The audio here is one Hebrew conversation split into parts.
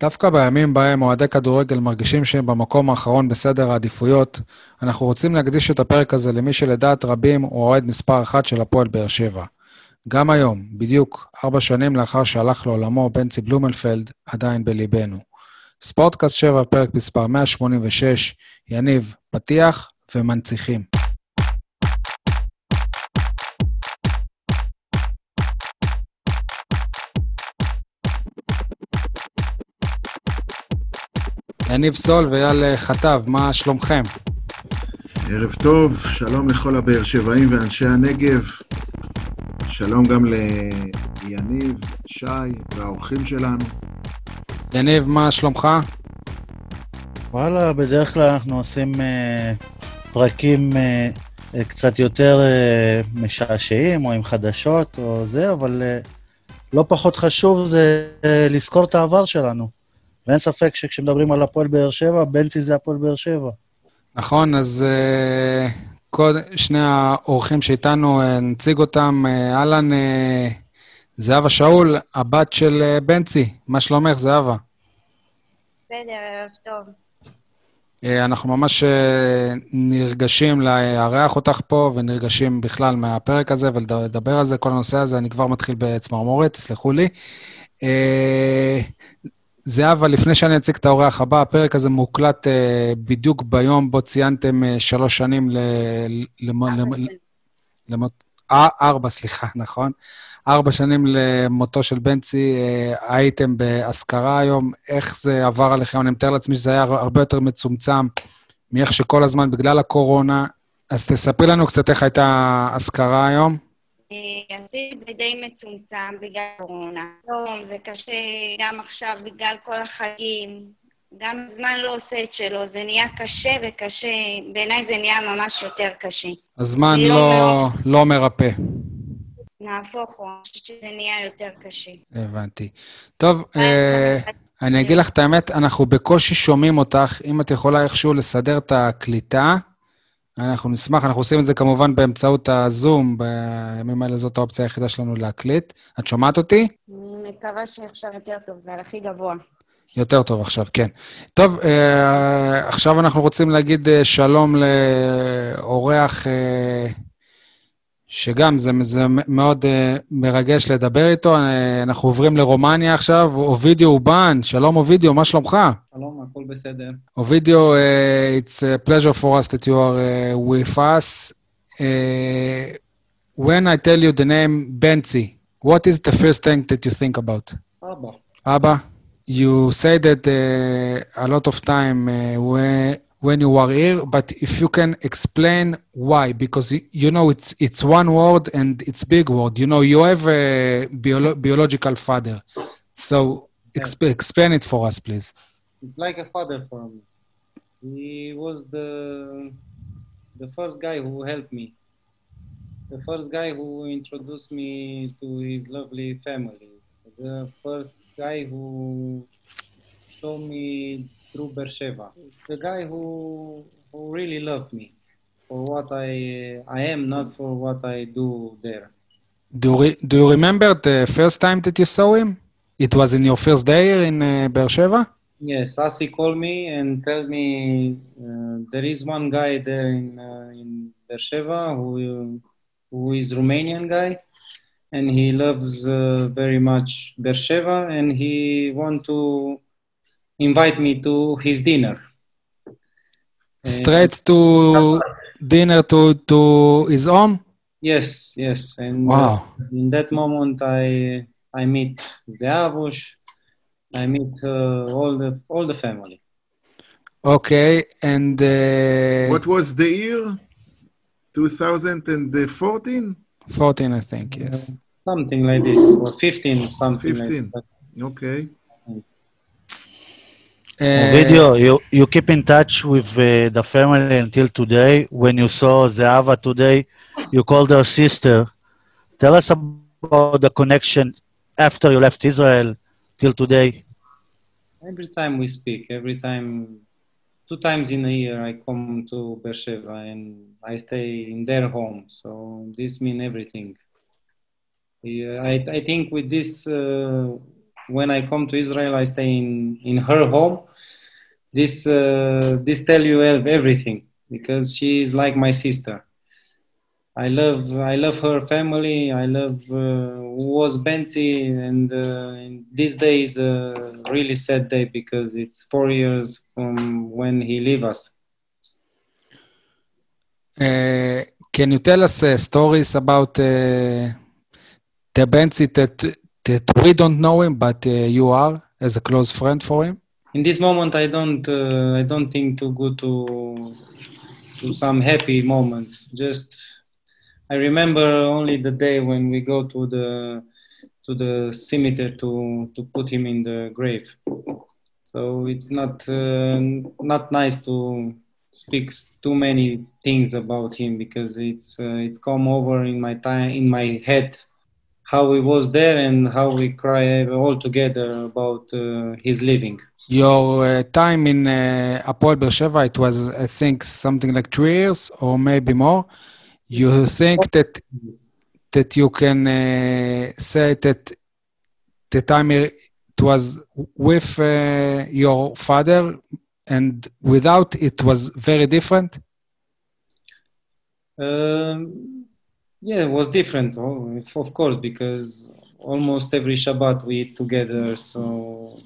דווקא בימים בהם אוהדי כדורגל מרגישים שהם במקום האחרון בסדר העדיפויות, אנחנו רוצים להקדיש את הפרק הזה למי שלדעת רבים הוא אוהד מספר אחת של הפועל באר שבע. גם היום, בדיוק ארבע שנים לאחר שהלך לעולמו בנצי בלומנפלד, עדיין בליבנו. ספורטקאסט 7, פרק מספר 186, יניב, פתיח ומנציחים. יניב סול ואייל חטב, מה שלומכם? ערב טוב, שלום לכל הבאר שבעים ואנשי הנגב. שלום גם ליניב, שי והאורחים שלנו. יניב, מה שלומך? וואלה, בדרך כלל אנחנו עושים אה, פרקים אה, אה, קצת יותר אה, משעשעים, או עם חדשות, או זה, אבל אה, לא פחות חשוב זה אה, לזכור את העבר שלנו. ואין ספק שכשמדברים על הפועל באר שבע, בנצי זה הפועל באר שבע. נכון, אז uh, קוד, שני האורחים שאיתנו, uh, נציג אותם. Uh, אהלן, uh, זהבה שאול, הבת של uh, בנצי. מה שלומך, זהבה? בסדר, ערב טוב. Uh, אנחנו ממש uh, נרגשים לארח אותך פה, ונרגשים בכלל מהפרק הזה ולדבר על זה, כל הנושא הזה. אני כבר מתחיל בצמרמורת, תסלחו לי. זהבה, לפני שאני אציג את האורח הבא, הפרק הזה מוקלט uh, בדיוק ביום בו ציינתם uh, שלוש שנים ל... למות... אה, ארבע, סליחה, נכון. ארבע שנים למותו של בנצי, uh, הייתם באזכרה היום. איך זה עבר עליכם? אני מתאר לעצמי שזה היה הרבה יותר מצומצם מאיך שכל הזמן, בגלל הקורונה. אז תספרי לנו קצת איך הייתה אזכרה היום. עשיתי את זה די מצומצם בגלל קורונה. היום זה קשה גם עכשיו בגלל כל החגים. גם הזמן לא עושה את שלו, זה נהיה קשה וקשה. בעיניי זה נהיה ממש יותר קשה. הזמן לא, לא, לא מרפא. נהפוך הוא, אני חושבת שזה נהיה יותר קשה. הבנתי. טוב, אה, אני אגיד לך את האמת, אנחנו בקושי שומעים אותך. אם את יכולה איכשהו לסדר את הקליטה, אנחנו נשמח, אנחנו עושים את זה כמובן באמצעות הזום, בימים האלה זאת האופציה היחידה שלנו להקליט. את שומעת אותי? אני מקווה שעכשיו יותר טוב, זה על הכי גבוה. יותר טוב עכשיו, כן. טוב, אה, עכשיו אנחנו רוצים להגיד אה, שלום לאורח, אה, שגם זה, זה מאוד אה, מרגש לדבר איתו. אה, אנחנו עוברים לרומניה עכשיו. אובידיו אובן, שלום אובידיו, מה שלומך? שלום, הכל בסדר. Ovidio, uh, it's a pleasure for us that you are uh, with us. Uh, when I tell you the name Benzi, what is the first thing that you think about? אבא. Abba, you say that uh, a lot of time uh, when, when you were here, but if you can explain why, because you know it's it's one word and it's big word. You know you have a biolo- biological father, so exp- explain it for us, please. It's like a father for me. He was the the first guy who helped me. The first guy who introduced me to his lovely family. The first guy who showed me through Beersheba. The guy who who really loved me for what I I am, not for what I do there. Do, re- do you remember the first time that you saw him? It was in your first day in uh, Beersheba? Yes, Asi called me and tell me uh, there is one guy there in uh, in Beersheba who who is Romanian guy, and he loves uh, very much Beersheba, and he want to invite me to his dinner. Straight to dinner to, to his home? Yes, yes, and uh, Wow. in that moment I I meet Zeavush, I meet uh, all the all the family. Okay, and uh, What was the year? 2014? 14, I think, yes. Something like this, or 15, something 15. like that. Okay. Uh, video, you, you keep in touch with uh, the family until today. When you saw Zeava today, you called her sister. Tell us about the connection after you left Israel till today. Every time we speak, every time, two times in a year, I come to Beersheba and I stay in their home. So this means everything. Yeah, I, I think with this uh, when I come to Israel, I stay in in her home. This uh, this tell you everything because she is like my sister. I love I love her family. I love uh, was Benzi, and uh, in these days a really sad day because it's four years from when he leave us. Uh, can you tell us uh, stories about uh, the Benzi that, that we don't know him, but uh, you are as a close friend for him? In this moment, I don't uh, I don't think to go to to some happy moments. Just I remember only the day when we go to the to the cemetery to to put him in the grave. So it's not uh, not nice to speak too many things about him because it's uh, it's come over in my time in my head how he was there and how we cry all together about uh, his leaving. Your uh, time in uh, Beersheva, it was, I think, something like three years or maybe more. You think that that you can uh, say that the time it was with uh, your father and without it was very different? Um, yeah, it was different, oh, of course, because almost every Shabbat we eat together. So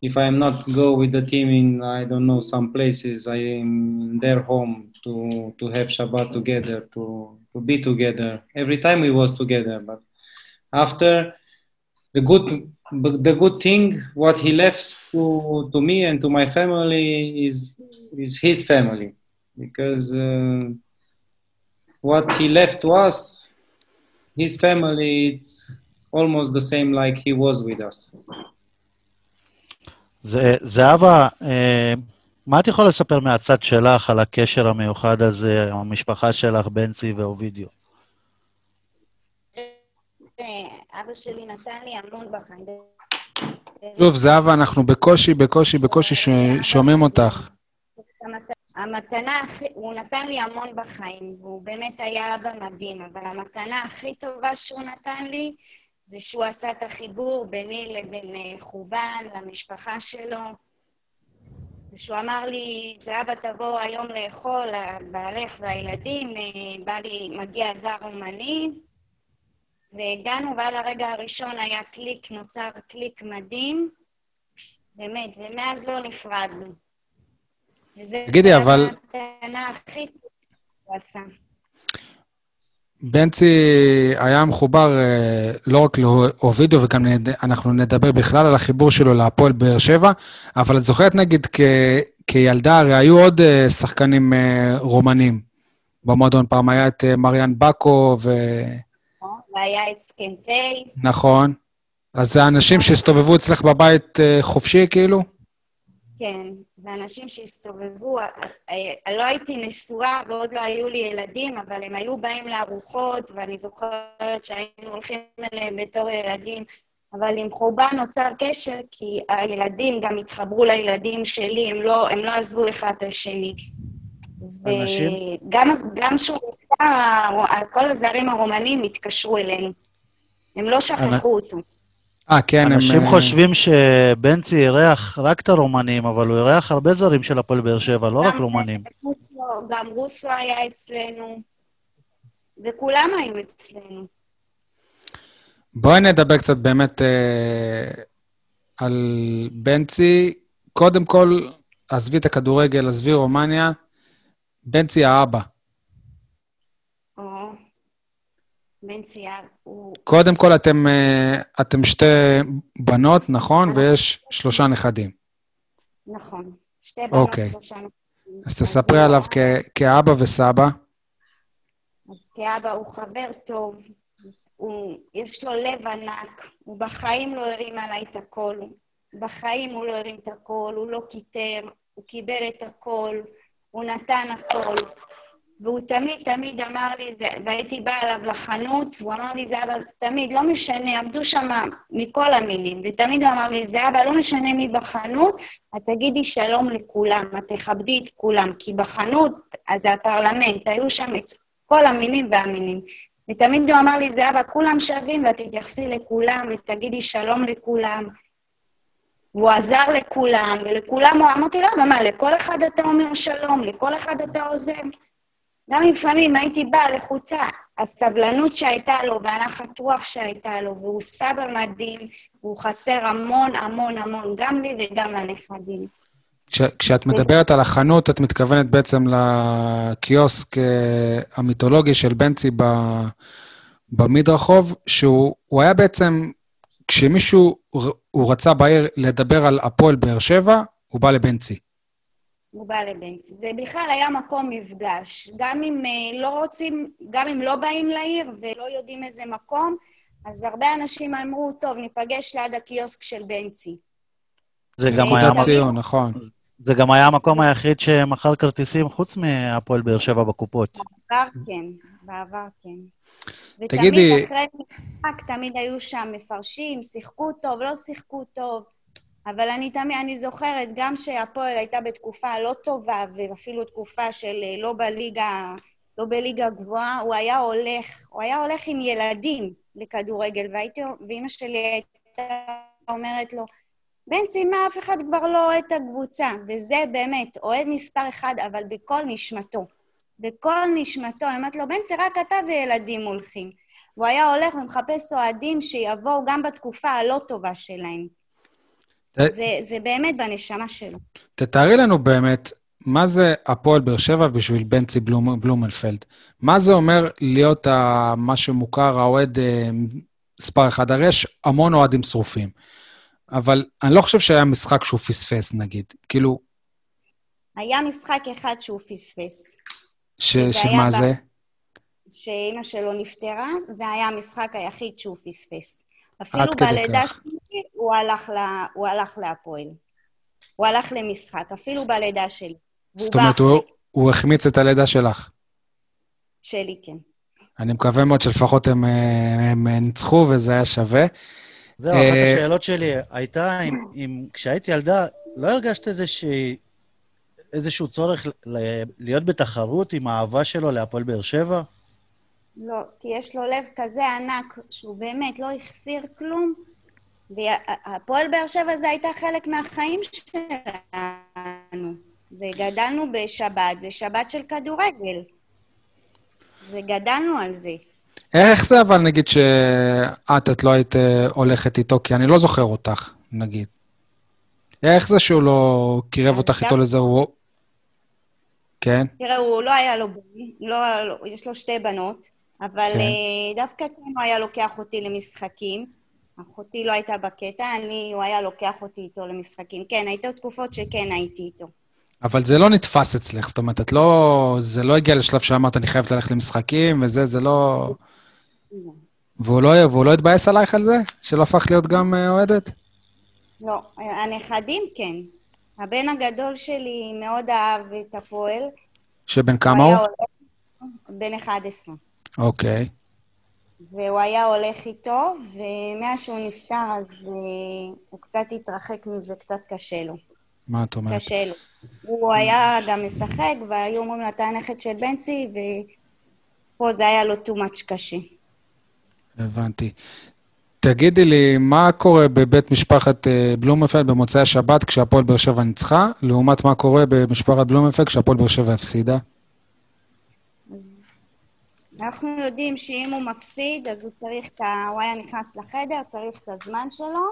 if I am not go with the team in I don't know some places, I am in their home to to have Shabbat together, to to be together. Every time we was together, but after the good the good thing what he left to to me and to my family is is his family because. Uh, what he left to us, his family, it's almost the same like he was with us. זהבה, אה, מה את יכולה לספר מהצד שלך על הקשר המיוחד הזה, עם המשפחה שלך, בנצי ואובידיו? אבא שלי נתן לי המון בחיים. שוב, זהבה, אנחנו בקושי, בקושי, בקושי שומעים אותך. המתנה הכי, הוא נתן לי המון בחיים, והוא באמת היה אבא מדהים, אבל המתנה הכי טובה שהוא נתן לי, זה שהוא עשה את החיבור ביני לבין אה, חובן, למשפחה שלו. ושהוא אמר לי, זהבה, תבוא היום לאכול, בעלך והילדים, אה, בא לי, מגיע זר אומני. והגענו, ועל הרגע הראשון היה קליק, נוצר קליק מדהים, באמת, ומאז לא נפרדנו. תגידי, אבל- המתנה הכי טובה שהוא עשה. בנצי היה מחובר אה, לא רק לאובידו, וגם. אנחנו נדבר בכלל על החיבור שלו להפועל באר שבע, אבל את זוכרת נגיד כ... כילדה, הרי היו עוד אה, שחקנים אה, רומנים במועדון, פעם היה את מריאן בקו, ו... והיה את סקנטי, נכון. אז זה אנשים שהסתובבו אצלך בבית חופשי, כאילו? כן, ואנשים שהסתובבו, אה, אה, לא הייתי נשואה ועוד לא היו לי ילדים, אבל הם היו באים לארוחות, ואני זוכרת שהיינו הולכים אליהם בתור ילדים, אבל עם חורבן נוצר קשר, כי הילדים גם התחברו לילדים שלי, הם לא, הם לא עזבו אחד את השני. אנשים? וגם גם כשהוא נפטר, כל הזרים הרומנים התקשרו אלינו. הם לא שכחו אותו. אה, כן, הם... אנשים אה, חושבים שבנצי אירח רק את הרומנים, אבל הוא אירח הרבה זרים של הפועל באר שבע, לא רק רומנים. רוסו, גם רוסו היה אצלנו, וכולם היו אצלנו. בואי נדבר קצת באמת אה, על בנצי. קודם כל, עזבי את הכדורגל, עזבי רומניה. בנצי האבא. או, צייר, הוא... קודם כל, אתם, אה, אתם שתי בנות, נכון? ויש שלושה נכדים. נכון. שתי בנות, אוקיי. שלושה נכדים. אז תספרי עליו כ- כאבא וסבא. אז כאבא הוא חבר טוב, הוא, יש לו לב ענק, הוא בחיים לא הרים עליי את הכל, בחיים הוא לא הרים את הכל, הוא לא קיטר, הוא קיבל את הכל, הוא נתן הכל. והוא תמיד תמיד אמר לי, זה, והייתי באה אליו לחנות, והוא אמר לי, זה אבל תמיד, לא משנה, עמדו שם מכל המינים, ותמיד הוא אמר לי, זה אבל לא משנה מי בחנות, את תגידי שלום לכולם, את תכבדי את כולם, כי בחנות, אז זה הפרלמנט, היו שם את כל המינים והמינים. ותמיד הוא אמר לי, זהבה, כולם שווים ואת תתייחסי לכולם ותגידי שלום לכולם. והוא עזר לכולם, ולכולם הוא אמרתי לו, מה, לכל אחד אתה אומר שלום, לכל אחד אתה עוזר. גם אם לפעמים הייתי באה לחוצה, הסבלנות שהייתה לו והנחת רוח שהייתה לו, והוא סבא מדהים, והוא חסר המון המון המון, גם לי וגם לנכדים. כש, כשאת מדברת על החנות, את מתכוונת בעצם לקיוסק אה, המיתולוגי של בנצי ב, במדרחוב, שהוא הוא היה בעצם, כשמישהו, הוא רצה בעיר לדבר על הפועל באר שבע, הוא בא לבנצי. הוא בא לבנצי. זה בכלל היה מקום מפגש. גם אם אה, לא רוצים, גם אם לא באים לעיר ולא יודעים איזה מקום, אז הרבה אנשים אמרו, טוב, ניפגש ליד הקיוסק של בנצי. זה גם היה... אותו ציון, נכון. זה גם היה המקום היחיד שמכר כרטיסים חוץ מהפועל באר שבע בקופות. בעבר כן, בעבר כן. תגידי... ותמיד אחרי משחק, תמיד היו שם מפרשים, שיחקו טוב, לא שיחקו טוב. אבל אני תמיד, אני זוכרת, גם שהפועל הייתה בתקופה לא טובה, ואפילו תקופה של אה, לא בליגה, לא בליגה גבוהה, הוא היה הולך, הוא היה הולך עם ילדים לכדורגל, והייתי, ואימא שלי הייתה אומרת לו, בנצי, מה, אף אחד כבר לא אוהד את הקבוצה. וזה באמת, אוהד מספר אחד, אבל בכל נשמתו. בכל נשמתו. אני אומרת לו, בנצי, רק אתה וילדים הולכים. הוא היה הולך ומחפש אוהדים שיבואו גם בתקופה הלא טובה שלהם. זה, זה באמת בנשמה שלו. תתארי לנו באמת, מה זה הפועל באר שבע בשביל בנצי בלום, בלומנפלד? מה זה אומר להיות ה, מה שמוכר, האוהד אה, מספר אחד? הרי יש המון אוהדים שרופים. אבל אני לא חושב שהיה משחק שהוא פספס, נגיד. כאילו... היה משחק אחד שהוא פספס. ש... שמה זה? שאימא שלו נפטרה, זה היה המשחק היחיד שהוא פספס. אפילו בלידה שלי הוא הלך, לה, הוא הלך להפועל. הוא הלך למשחק, אפילו בלידה שלי. זאת אומרת, הוא, הוא החמיץ את הלידה שלך. שלי, כן. אני מקווה מאוד שלפחות הם, הם, הם ניצחו וזה היה שווה. זהו, אחת אה, השאלות שלי הייתה, אם, אם כשהייתי ילדה, לא הרגשת איזושהי, איזשהו צורך להיות בתחרות עם האהבה שלו להפועל באר שבע? לא, כי יש לו לב כזה ענק, שהוא באמת לא החסיר כלום. והפועל באר שבע זה הייתה חלק מהחיים שלנו. זה גדלנו בשבת, זה שבת של כדורגל. זה גדלנו על זה. איך זה אבל, נגיד, שאת, את לא היית אה, הולכת איתו, כי אני לא זוכר אותך, נגיד. איך זה שהוא לא קירב אותך איתו לזה, הוא... כן? תראה, הוא לא היה לו... לא, לא, יש לו שתי בנות, אבל כן. אה, דווקא כן הוא היה לוקח אותי למשחקים. אחותי לא הייתה בקטע, אני, הוא היה לוקח אותי איתו למשחקים. כן, הייתו תקופות שכן הייתי איתו. אבל זה לא נתפס אצלך, זאת אומרת, את לא... זה לא הגיע לשלב שאמרת, אני חייבת ללכת למשחקים, וזה, זה לא... והוא לא, והוא לא התבאס עלייך על זה? שלא הפך להיות גם אה, אוהדת? לא, הנכדים כן. הבן הגדול שלי מאוד אהב את הפועל. שבן כמה הוא? הוא? בן 11. אוקיי. והוא היה הולך איתו, ומאז שהוא נפטר, אז uh, הוא קצת התרחק מזה, קצת קשה לו. מה את אומרת? קשה לו. הוא היה גם משחק, והיו אומרים לו, אתה הנכד של בנצי, ופה זה היה לו too much קשה. הבנתי. תגידי לי, מה קורה בבית משפחת אה, בלומנפלד במוצאי השבת כשהפועל באר שבע ניצחה, לעומת מה קורה במשפחת בלומנפלד כשהפועל באר שבע הפסידה? אנחנו יודעים שאם הוא מפסיד, אז הוא צריך את ה... הוא היה נכנס לחדר, צריך את הזמן שלו,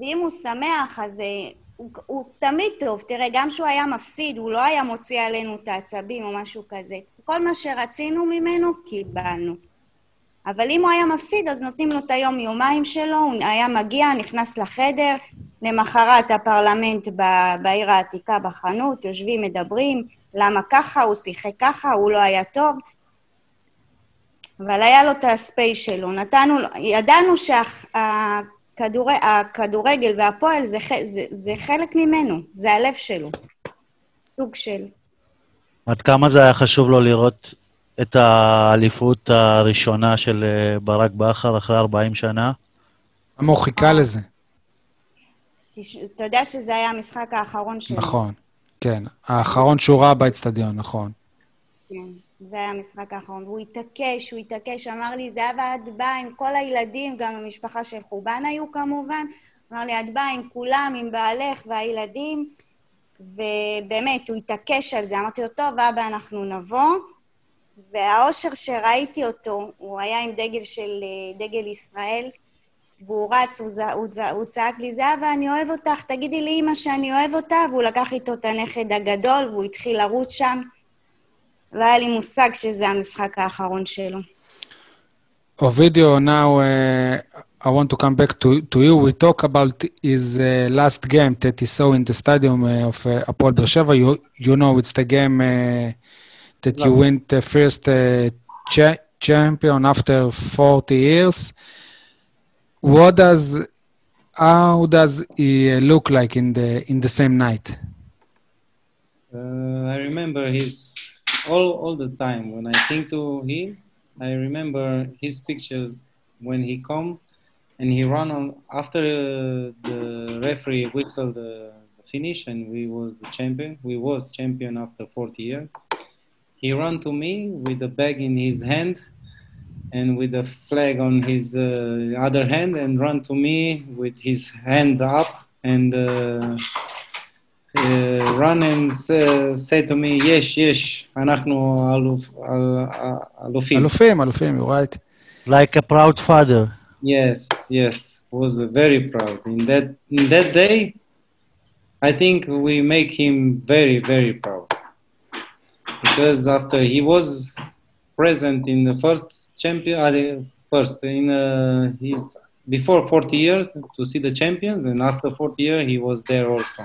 ואם הוא שמח, אז אה, הוא, הוא תמיד טוב. תראה, גם כשהוא היה מפסיד, הוא לא היה מוציא עלינו את העצבים או משהו כזה. כל מה שרצינו ממנו, קיבלנו. אבל אם הוא היה מפסיד, אז נותנים לו את היום-יומיים שלו, הוא היה מגיע, נכנס לחדר, למחרת הפרלמנט בעיר העתיקה בחנות, יושבים, מדברים, למה ככה, הוא שיחק ככה, הוא לא היה טוב. אבל היה לו את הספייס שלו, נתנו, ידענו שהכדורגל והפועל זה, זה, זה חלק ממנו, זה הלב שלו, סוג של... עד כמה זה היה חשוב לו לראות את האליפות הראשונה של אה, ברק בכר אחרי 40 שנה? למה הוא חיכה לזה? אתה יודע שזה היה המשחק האחרון שלו. נכון, כן. האחרון שהוא ראה באצטדיון, נכון. כן. זה היה המשחק האחרון, והוא התעקש, הוא התעקש, אמר לי, זהבה, את באה עם כל הילדים, גם המשפחה של חובן היו כמובן, אמר לי, את באה עם כולם, עם בעלך והילדים, ובאמת, הוא התעקש על זה. אמרתי לו, טוב, אבא, אנחנו נבוא. והאושר שראיתי אותו, הוא היה עם דגל של אה, דגל ישראל, והוא רץ, הוא, ז, הוא, ז, הוא צעק לי, זהבה, אני אוהב אותך, תגידי לאימא שאני אוהב אותה, והוא לקח איתו את הנכד הגדול, והוא התחיל לרוץ שם. Ovidio, now uh, I want to come back to, to you. We talk about his uh, last game that he saw in the stadium uh, of uh, Apol Beersheva. You, you know it's the game that you win the first uh, cha- champion after 40 years. What does, how does he look like in the in the same night? Uh, I remember his all all the time when I think to him. I remember his pictures when he come and he run on after uh, the referee whistled the, the finish and we was the champion. We was champion after 40 years. He ran to me with the bag in his hand and with the flag on his uh, other hand and run to me with his hand up and uh, uh, run and uh, say to me, yes, yes, אנחנו אלוף, אל- אלופים. אלופים, אלופים, you're right. Like a proud father. Yes, yes, was very proud. In that in that day, I think we make him very very proud because after he was present in the first champion, uh, the first in uh, his before 40 years to see the champions, and after 40 years he was there also.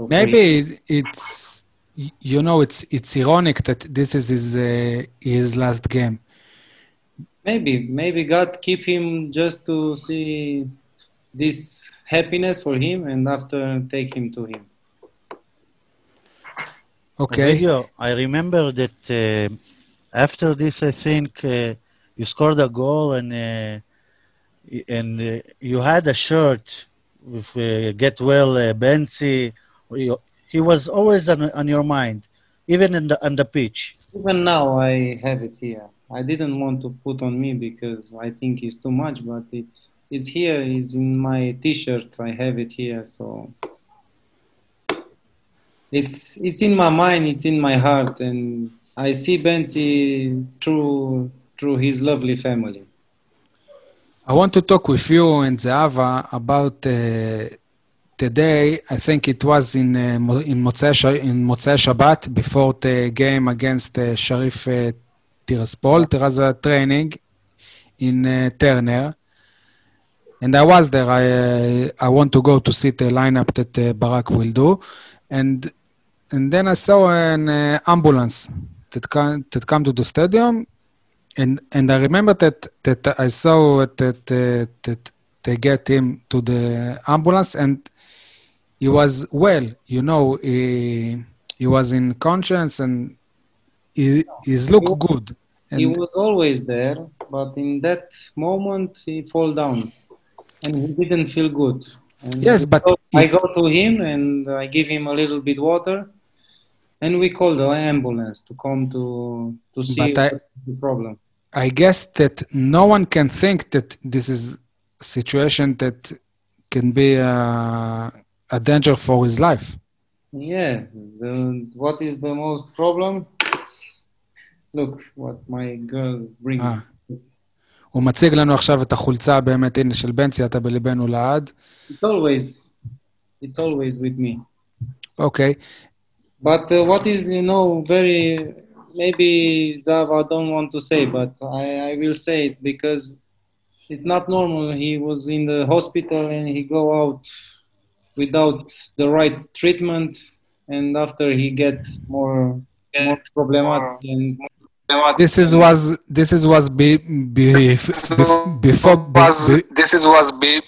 So for Maybe it's you know it's it's ironic that this is his uh, his last game. maybe maybe god keep him just to see this happiness for him and after take him to him Okay. Video, I remember that uh, after this, I think uh, you scored a goal and uh, and uh, you had a shirt with uh, "Get Well, uh, Benzi." You- He was always on, on your mind, even in the on the pitch. even now i have it here. I didn't want to put on me because i think it's too much but it's it's here it's in my t-shirts i have it here so. It's it's in my mind it's in my heart and i see benzi through through his lovely family. I want to talk with you and Zava about uh, today. I think it was in uh, in Motzei, in Motzei Shabbat before the game against uh, Sharif uh, Tiraspol. There was a training in uh, Turner, and I was there. I uh, I want to go to see the lineup that uh, Barak will do, and and then I saw an uh, ambulance that come, that come to the stadium and and I remember that that I saw that uh, that they get him to the ambulance and he was well, you know, he he was in conscience and he he's look good. he was always there but in that moment he fall down and he didn't feel good and Yes, but so I go to him and I give him a little bit water and we call the ambulance to come to to see I- the problem I guess that no one can think that this is a situation that can be a, a danger for his life. yeah the, what is the most problem look what my girl brings אה. הוא מציג לנו עכשיו את החולצה באמת, הנה, של בנצי, אתה בליבנו לעד. it's always it's always with me אוקיי. But uh, what is, you know, very maybe Zav, I don't want to say, but I, I will say it because it's not normal. He was in the hospital and he go out without the right treatment, and after he get more more problematic and This is was this is was be, be, before was this is was be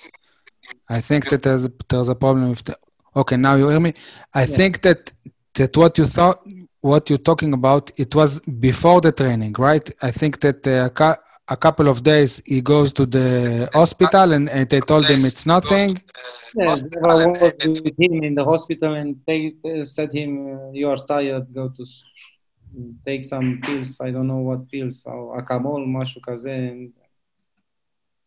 I think that there's a, there's a problem with the. Okay, now you hear me. I think that that what you thought, what you're talking about, it was before the training, right? I think that uh, a couple of days he goes to the hospital and, and they told him it's nothing. yes i was with him in the hospital and they said him uh, you are tired go to take some pills i don't know what pills uh, akamol mashukaze and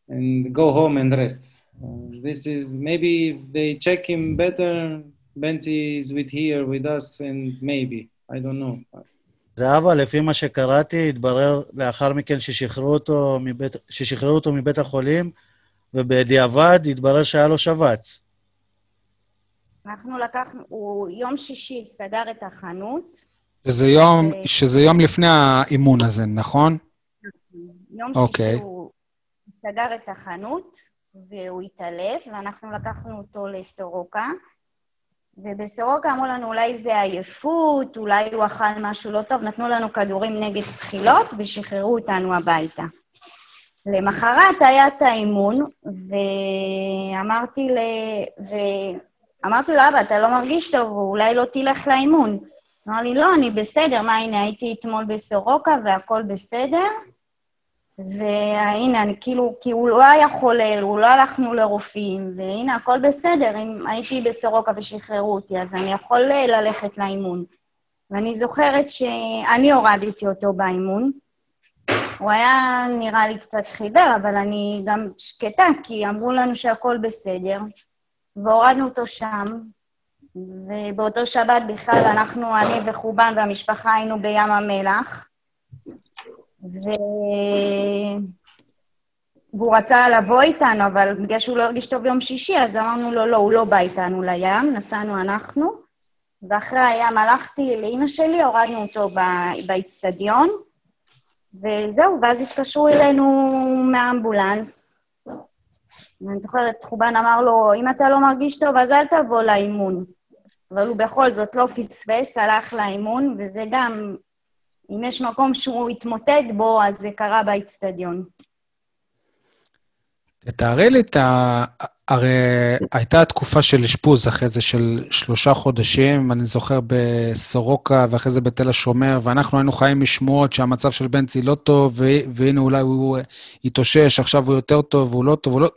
and go home and rest. Uh, this is maybe if they check him better benzi is with here with us and maybe i don't know זהבה, לפי מה שקראתי, התברר לאחר מכן ששחררו אותו מבית, ששחררו אותו מבית החולים, ובדיעבד התברר שהיה לו שבץ. אנחנו לקחנו, הוא יום שישי סגר את החנות, שזה יום, שזה יום לפני האימון הזה, נכון? יום אוקיי. שישי הוא סגר את החנות והוא התעלף, ואנחנו לקחנו אותו לסורוקה. ובסורוקה אמרו לנו, אולי זה עייפות, אולי הוא אכל משהו לא טוב, נתנו לנו כדורים נגד בחילות ושחררו אותנו הביתה. למחרת היה את האימון, ואמרתי ל... ואמרתי לו, אבא, אתה לא מרגיש טוב, אולי לא תלך לאימון. אמר לי, לא, אני בסדר, מה, הנה, הייתי אתמול בסורוקה והכל בסדר. והנה, אני כאילו, כי הוא לא היה חולה, הוא לא הלכנו לרופאים, והנה, הכל בסדר, אם הייתי בסורוקה ושחררו אותי, אז אני יכול ללכת לאימון. ואני זוכרת שאני הורדתי אותו באימון. הוא היה נראה לי קצת חיוור, אבל אני גם שקטה, כי אמרו לנו שהכל בסדר, והורדנו אותו שם, ובאותו שבת בכלל אנחנו, אני וחובן והמשפחה היינו בים המלח, ו... והוא רצה לבוא איתנו, אבל בגלל שהוא לא הרגיש טוב יום שישי, אז אמרנו לו, לא, הוא לא בא איתנו לים, נסענו אנחנו, ואחרי הים הלכתי לאימא שלי, הורדנו אותו באיצטדיון, וזהו, ואז התקשרו אלינו מהאמבולנס. ואני זוכרת, חובן אמר לו, אם אתה לא מרגיש טוב, אז אל תבוא לאימון. אבל הוא בכל זאת לא פספס, הלך לאימון, וזה גם, אם יש מקום שהוא התמוטט בו, אז זה קרה באיצטדיון. תתארי לי את ה... הרי הייתה תקופה של אשפוז אחרי זה של שלושה חודשים, אני זוכר בסורוקה ואחרי זה בתל השומר, ואנחנו היינו חיים משמועות שהמצב של בנצי לא טוב, והנה אולי הוא התאושש, עכשיו הוא יותר טוב, והוא לא טוב, הוא לא...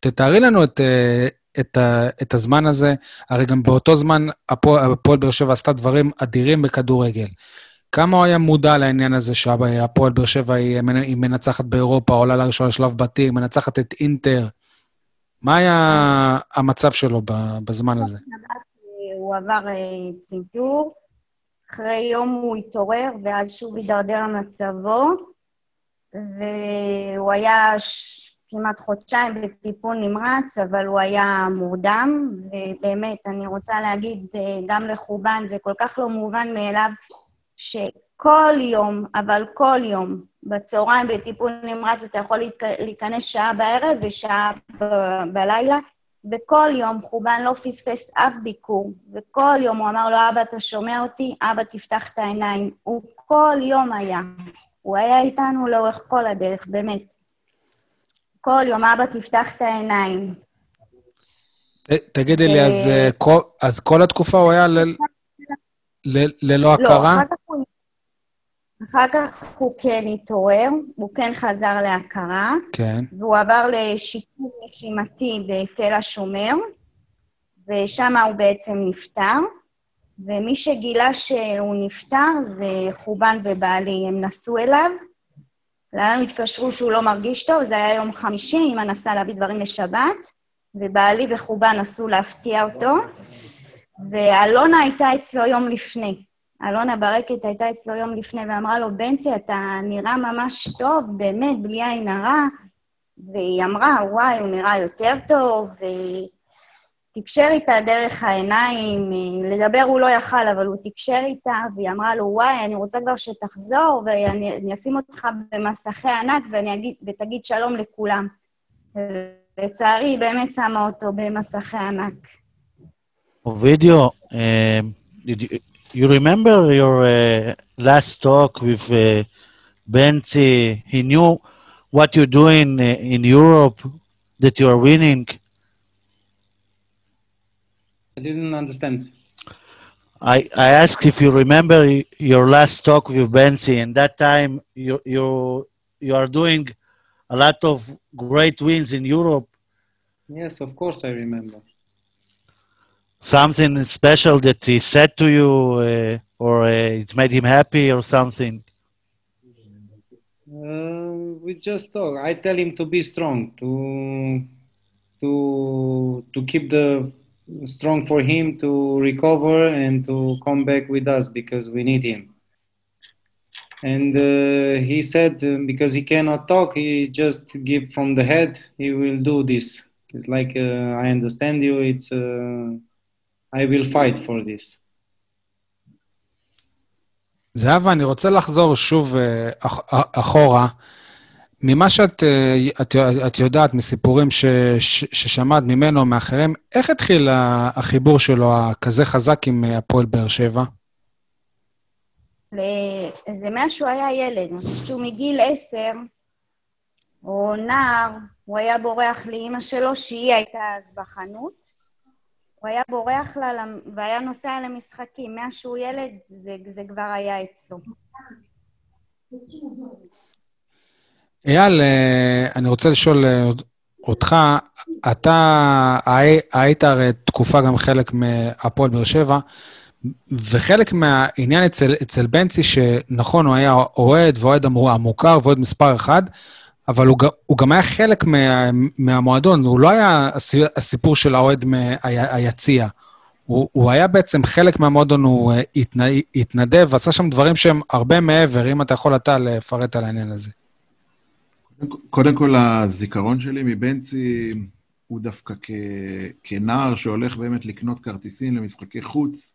תתארי לנו את, אה, את, את הזמן הזה, הרי גם באותו זמן הפועל באר שבע עשתה דברים אדירים בכדורגל. כמה הוא היה מודע לעניין הזה שהפועל באר שבע היא, מנצחת באירופה, עולה לראשון לשלב בתים, מנצחת את אינטר? מה היה המצב שלו בזמן הזה? הוא עבר אה, צנתור, אחרי יום הוא התעורר, ואז שוב הידרדר מצבו, והוא היה ש... כמעט חודשיים בטיפול נמרץ, אבל הוא היה מורדם, ובאמת, אני רוצה להגיד אה, גם לחובן, זה כל כך לא מובן מאליו, שכל יום, אבל כל יום, בצהריים בטיפול נמרץ אתה יכול להיכנס שעה בערב ושעה ב- בלילה, וכל יום חובן לא פספס אף ביקור, וכל יום הוא אמר לו, אבא, אתה שומע אותי? אבא, תפתח את העיניים. הוא כל יום היה. הוא היה איתנו לאורך כל הדרך, באמת. כל יום, אבא, תפתח את העיניים. ת- תגידי לי, אז, אה, כל, אז כל התקופה הוא היה ללא לא, הכרה? אחר כך הוא... אחר כך הוא כן התעורר, הוא כן חזר להכרה, כן. והוא עבר לשיקום נשימתי בתל השומר, ושם הוא בעצם נפטר. ומי שגילה שהוא נפטר זה חובן ובעלי, הם נסעו אליו. לנו התקשרו שהוא לא מרגיש טוב, זה היה יום חמישי, אמא נסעה להביא דברים לשבת, ובעלי וחובן נסעו להפתיע אותו, ואלונה הייתה אצלו יום לפני. אלונה ברקת הייתה אצלו יום לפני ואמרה לו, בנצי, אתה נראה ממש טוב, באמת, בלי עין הרע. והיא אמרה, וואי, הוא נראה יותר טוב, ותקשר איתה דרך העיניים, לדבר הוא לא יכל, אבל הוא תקשר איתה, והיא אמרה לו, וואי, אני רוצה כבר שתחזור, ואני אני אשים אותך במסכי ענק ואני אגיד, ותגיד שלום לכולם. לצערי, היא באמת שמה אותו במסכי ענק. Um, did you, remember your uh, last talk with uh, Benzi? He knew what you're doing uh, in Europe, that you are winning. I didn't understand. I, I asked if you remember your last talk with Benzi, and that time you you you are doing a lot of great wins in Europe. Yes, of course I remember. Something special that he said to you, uh, or uh, it made him happy or something? Uh, we just talk. I tell him to be strong, to to to keep the strong for him to recover and to come back with us because we need him. And uh, he said uh, because he cannot talk, he just give from the head. He will do this. It's like uh, I understand you. It's uh, I will fight for this. זהבה, אני רוצה לחזור שוב אה, אח- אחורה. ממה שאת אה, את, את יודעת, מסיפורים ש, ש, ששמעת ממנו, מאחרים, איך התחיל החיבור שלו הכזה חזק עם אה, הפועל באר שבע? זה מאז שהוא היה ילד, אני חושבת שהוא מגיל עשר, או נער, הוא היה בורח לאימא שלו, שהיא הייתה אז בחנות. הוא היה בורח לה והיה נוסע למשחקים. מאז שהוא ילד, זה, זה כבר היה אצלו. אייל, אה, אני רוצה לשאול אה, אותך, אתה הי- היית הרי תקופה גם חלק מהפועל באר שבע, וחלק מהעניין אצל, אצל בנצי, שנכון, הוא היה אוהד ואוהד המ- המוכר ואוהד מספר אחד, אבל הוא, הוא גם היה חלק מה, מהמועדון, הוא לא היה הסי- הסיפור של האוהד מהיציע. הוא, הוא היה בעצם חלק מהמועדון, הוא אה, התנ, התנדב ועשה שם דברים שהם הרבה מעבר, אם אתה יכול אתה לפרט על העניין הזה. קודם כל, הזיכרון שלי מבנצי הוא דווקא כ... כנער שהולך באמת לקנות כרטיסים למשחקי חוץ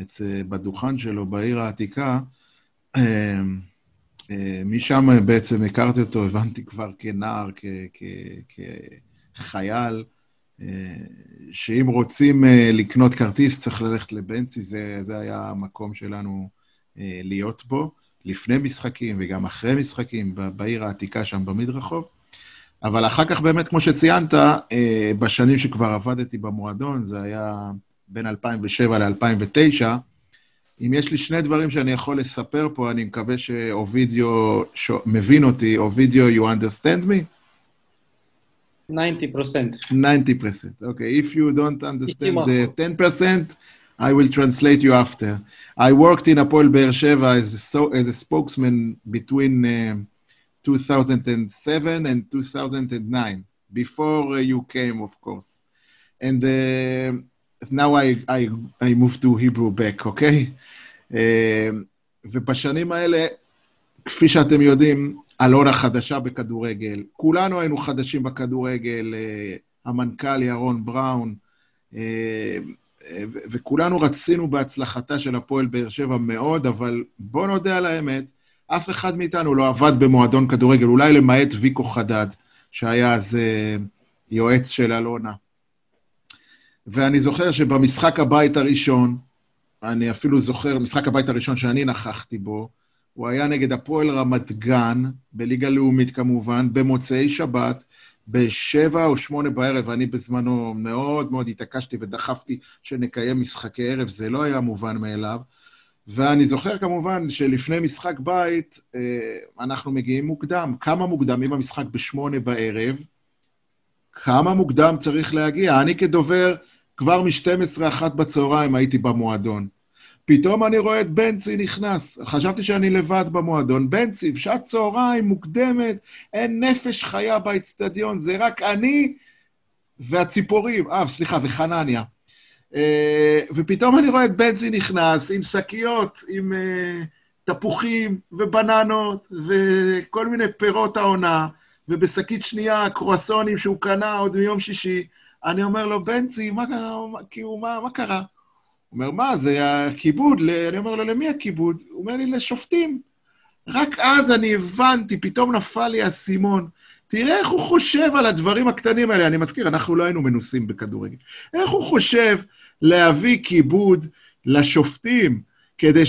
את... בדוכן שלו בעיר העתיקה. אה, משם בעצם הכרתי אותו, הבנתי כבר כנער. כחייל, אה, שאם רוצים אה, לקנות כרטיס צריך ללכת לבנצי, זה, זה היה המקום שלנו להיות בו. לפני משחקים וגם אחרי משחקים בעיר העתיקה שם במדרחוב. אבל אחר כך באמת, כמו שציינת, בשנים שכבר עבדתי במועדון, זה היה בין 2007 ל-2009, אם יש לי שני דברים שאני יכול לספר פה, אני מקווה שאובידיו ש... מבין אותי, אובידיו, you understand me? 90%. 90%. Okay, if you don't understand the 10%, I will translate you after. I worked in Apol Be'er Sheva as a, so, as a spokesman between um 2007 and 2009, before uh, you came, of course. And uh, now I, I, I moved to Hebrew back, okay? Uh, ובשנים האלה, כפי שאתם יודעים, אלונה חדשה בכדורגל. כולנו היינו חדשים בכדורגל, אה, המנכ"ל ירון בראון, אה, אה, וכולנו רצינו בהצלחתה של הפועל באר שבע מאוד, אבל בואו נודה על האמת, אף אחד מאיתנו לא עבד במועדון כדורגל, אולי למעט ויקו חדד, שהיה אז אה, יועץ של אלונה. ואני זוכר שבמשחק הבית הראשון, אני אפילו זוכר, משחק הבית הראשון שאני נכחתי בו, הוא היה נגד הפועל רמת גן, בליגה לאומית כמובן, במוצאי שבת, בשבע או שמונה בערב, ואני בזמנו מאוד מאוד התעקשתי ודחפתי שנקיים משחקי ערב, זה לא היה מובן מאליו. ואני זוכר כמובן שלפני משחק בית, אה, אנחנו מגיעים מוקדם. כמה מוקדם, אם המשחק בשמונה בערב, כמה מוקדם צריך להגיע? אני כדובר, כבר מ-12 אחת בצהריים הייתי במועדון. פתאום אני רואה את בנצי נכנס. חשבתי שאני לבד במועדון. בנצי, בשעת צהריים מוקדמת, אין נפש חיה באצטדיון, זה רק אני והציפורים. אה, סליחה, וחנניה. אה, ופתאום אני רואה את בנצי נכנס עם שקיות, עם אה, תפוחים ובננות וכל מיני פירות העונה, ובשקית שנייה קרואסונים שהוא קנה עוד מיום שישי. אני אומר לו, בנצי, מה קרה? כאילו, מה, מה קרה? הוא אומר, מה, זה הכיבוד? אני אומר לו, למי הכיבוד? הוא אומר לי, לשופטים. רק אז אני הבנתי, פתאום נפל לי האסימון. תראה איך הוא חושב על הדברים הקטנים האלה. אני מזכיר, אנחנו לא היינו מנוסים בכדורגל. איך הוא חושב להביא כיבוד לשופטים, כדי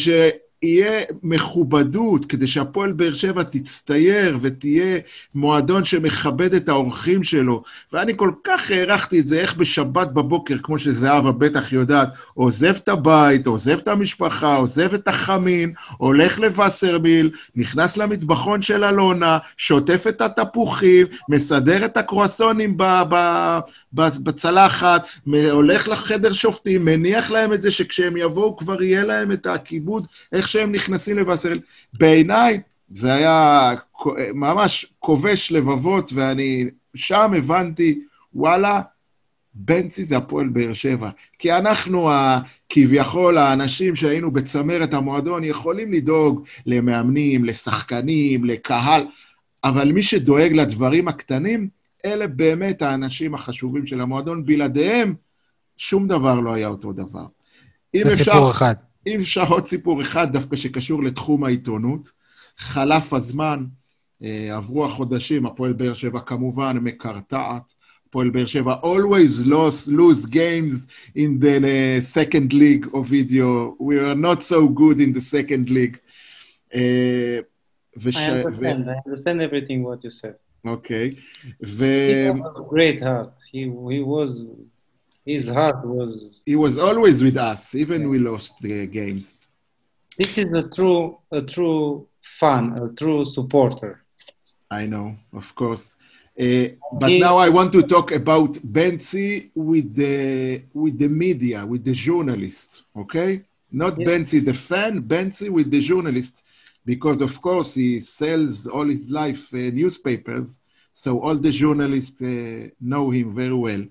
יהיה מכובדות, כדי שהפועל באר שבע תצטייר ותהיה מועדון שמכבד את האורחים שלו. ואני כל כך הערכתי את זה, איך בשבת בבוקר, כמו שזהבה בטח יודעת, עוזב את הבית, עוזב את המשפחה, עוזב את החמין, הולך לווסרמיל, נכנס למטבחון של אלונה, שוטף את התפוחים, מסדר את הקרואסונים ב- ב- בצלחת, הולך לחדר שופטים, מניח להם את זה שכשהם יבואו כבר יהיה להם את הכיבוד, איך שהם נכנסים לבשר. בעיניי זה היה ממש כובש לבבות, ואני שם הבנתי, וואלה, בנצי זה הפועל באר שבע. כי אנחנו, כביכול, האנשים שהיינו בצמרת המועדון, יכולים לדאוג למאמנים, לשחקנים, לקהל, אבל מי שדואג לדברים הקטנים, אלה באמת האנשים החשובים של המועדון. בלעדיהם, שום דבר לא היה אותו דבר. זה סיפור אחד. אם אפשר עוד סיפור אחד, דווקא שקשור לתחום העיתונות, חלף הזמן, אה, עברו החודשים, הפועל באר שבע כמובן מקרטעת. הפועל באר שבע always lost, lose games in the uh, second league of video. We are not so good in the second league. Uh, וש... I understand, ו... I understand everything what you said. אוקיי, ו... He was a great heart. He, he was his heart was. He was always with us, even yeah. we lost the games. This is a true, a true fan, a true supporter. I know, of course. Uh, but he, now I want to talk about Benzi with the with the media, with the journalist. Okay, not yeah. Benzi the fan, Benzi with the journalist, because of course he sells all his life uh, newspapers, so all the journalists uh, know him very well.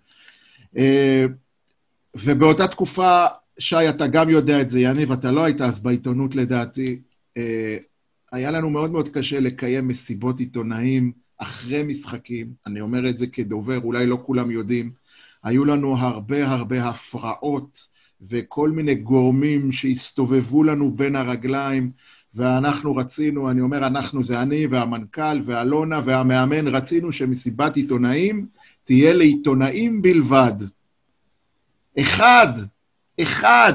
אה, ובאותה תקופה, שי, אתה גם יודע את זה, יניב, אתה לא היית אז בעיתונות לדעתי, אה, היה לנו מאוד מאוד קשה לקיים מסיבות עיתונאים אחרי משחקים, אני אומר את זה כדובר, אולי לא כולם יודעים, היו לנו הרבה הרבה הפרעות וכל מיני גורמים שהסתובבו לנו בין הרגליים, ואנחנו רצינו, אני אומר אנחנו, זה אני והמנכ"ל ואלונה והמאמן, רצינו שמסיבת עיתונאים תהיה לעיתונאים בלבד. אחד, אחד,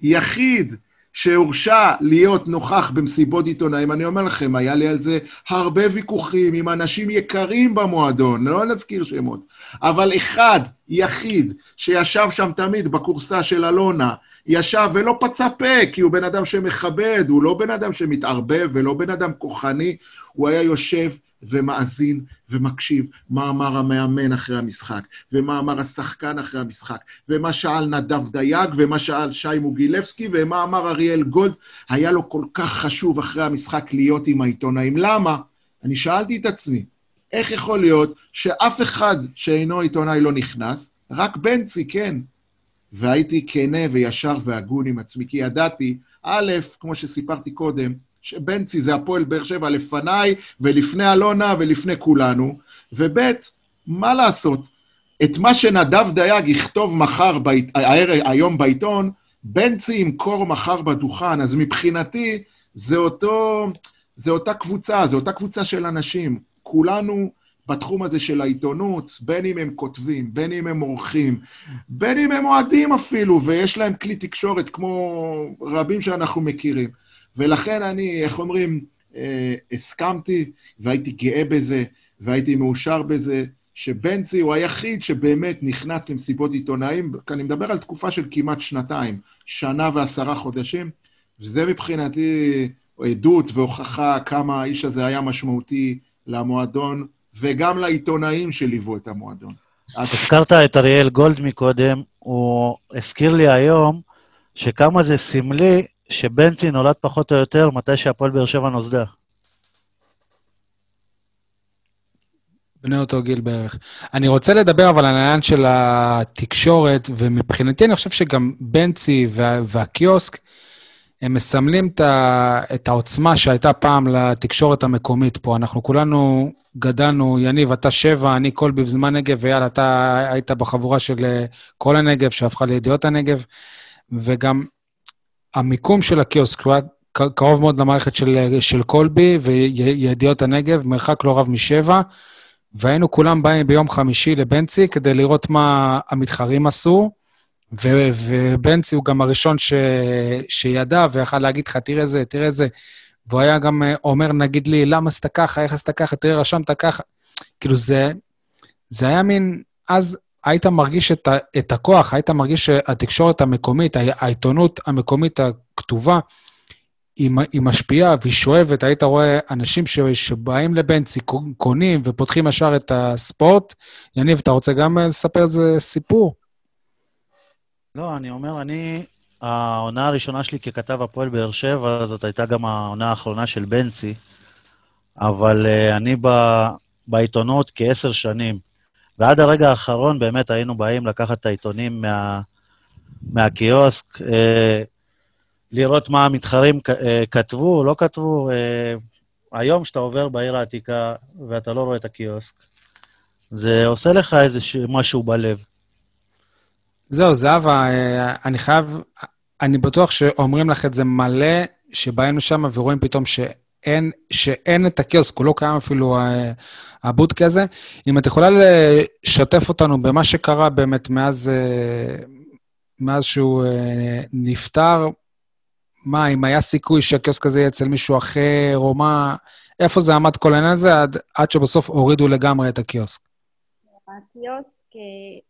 יחיד, שהורשע להיות נוכח במסיבות עיתונאים, אני אומר לכם, היה לי על זה הרבה ויכוחים עם אנשים יקרים במועדון, לא נזכיר שמות, אבל אחד, יחיד, שישב שם תמיד בקורסה של אלונה, ישב ולא פצה פה, כי הוא בן אדם שמכבד, הוא לא בן אדם שמתערבב ולא בן אדם כוחני, הוא היה יושב ומאזין ומקשיב מה אמר המאמן אחרי המשחק, ומה אמר השחקן אחרי המשחק, ומה שאל נדב דייג, ומה שאל שי מוגילבסקי, ומה אמר אריאל גולד. היה לו כל כך חשוב אחרי המשחק להיות עם העיתונאים. למה? אני שאלתי את עצמי, איך יכול להיות שאף אחד שאינו עיתונאי לא נכנס, רק בנצי כן? והייתי כנה וישר והגון עם עצמי, כי ידעתי, א', כמו שסיפרתי קודם, שבנצי זה הפועל באר שבע לפניי ולפני אלונה ולפני כולנו, וב', מה לעשות? את מה שנדב דייג יכתוב מחר, בית, היום בעיתון, בנצי ימכור מחר בדוכן, אז מבחינתי זה אותו, זה אותה קבוצה, זה אותה קבוצה של אנשים. כולנו בתחום הזה של העיתונות, בין אם הם כותבים, בין אם הם עורכים, בין אם הם אוהדים אפילו, ויש להם כלי תקשורת כמו רבים שאנחנו מכירים. ולכן אני, איך אומרים, אה, הסכמתי והייתי גאה בזה והייתי מאושר בזה, שבנצי הוא היחיד שבאמת נכנס למסיבות עיתונאים, אני מדבר על תקופה של כמעט שנתיים, שנה ועשרה חודשים, וזה מבחינתי עדות והוכחה כמה האיש הזה היה משמעותי למועדון וגם לעיתונאים שליוו את המועדון. הזכרת את אריאל גולד מקודם, הוא הזכיר לי היום שכמה זה סמלי שבנצי נולד פחות או יותר מתי שהפועל באר שבע נוסדה. בני אותו גיל בערך. אני רוצה לדבר אבל על העניין של התקשורת, ומבחינתי אני חושב שגם בנצי וה, והקיוסק, הם מסמלים את, ה, את העוצמה שהייתה פעם לתקשורת המקומית פה. אנחנו כולנו גדלנו, יניב, אתה שבע, אני קולבי בזמן נגב, ויאללה, אתה היית בחבורה של אה, כל הנגב, שהפכה לידיעות הנגב, וגם המיקום של הקיוסק הוא היה קרוב מאוד למערכת של, של קולבי וידיעות הנגב, מרחק לא רב משבע, והיינו כולם באים ביום חמישי לבנצי כדי לראות מה המתחרים עשו, ו- ובנצי הוא גם הראשון ש- שידע ויכל להגיד לך, תראה זה, תראה זה. והוא היה גם אה, אומר, נגיד לי, למה עשית ככה, איך עשית ככה, תראה, רשמת ככה. כאילו, זה, זה היה מין, אז היית מרגיש את, את הכוח, היית מרגיש שהתקשורת המקומית, העיתונות המקומית הכתובה, היא, היא משפיעה והיא שואבת. היית רואה אנשים ש, שבאים לבנצי, קונים ופותחים ישר את הספורט. יניב, אתה רוצה גם לספר איזה סיפור? לא, אני אומר, אני, העונה הראשונה שלי ככתב הפועל באר שבע, זאת הייתה גם העונה האחרונה של בנצי, אבל uh, אני ב, בעיתונות כעשר שנים, ועד הרגע האחרון באמת היינו באים לקחת את העיתונים מה, מהקיוסק, uh, לראות מה המתחרים uh, כתבו, לא כתבו. Uh, היום כשאתה עובר בעיר העתיקה ואתה לא רואה את הקיוסק, זה עושה לך איזה משהו בלב. זהו, זהבה, אה, אני חייב, אני בטוח שאומרים לך את זה מלא, שבאים לשם ורואים פתאום שאין, שאין את הקיוסק, הוא לא קיים אפילו אה, הבודקה הזה. אם את יכולה לשתף אותנו במה שקרה באמת מאז, אה, מאז שהוא נפטר, מה, אם היה סיכוי שהקיוסק הזה יהיה אצל מישהו אחר, או מה, איפה זה עמד כל העניין הזה, עד, עד שבסוף הורידו לגמרי את הקיוסק? הקיוסק,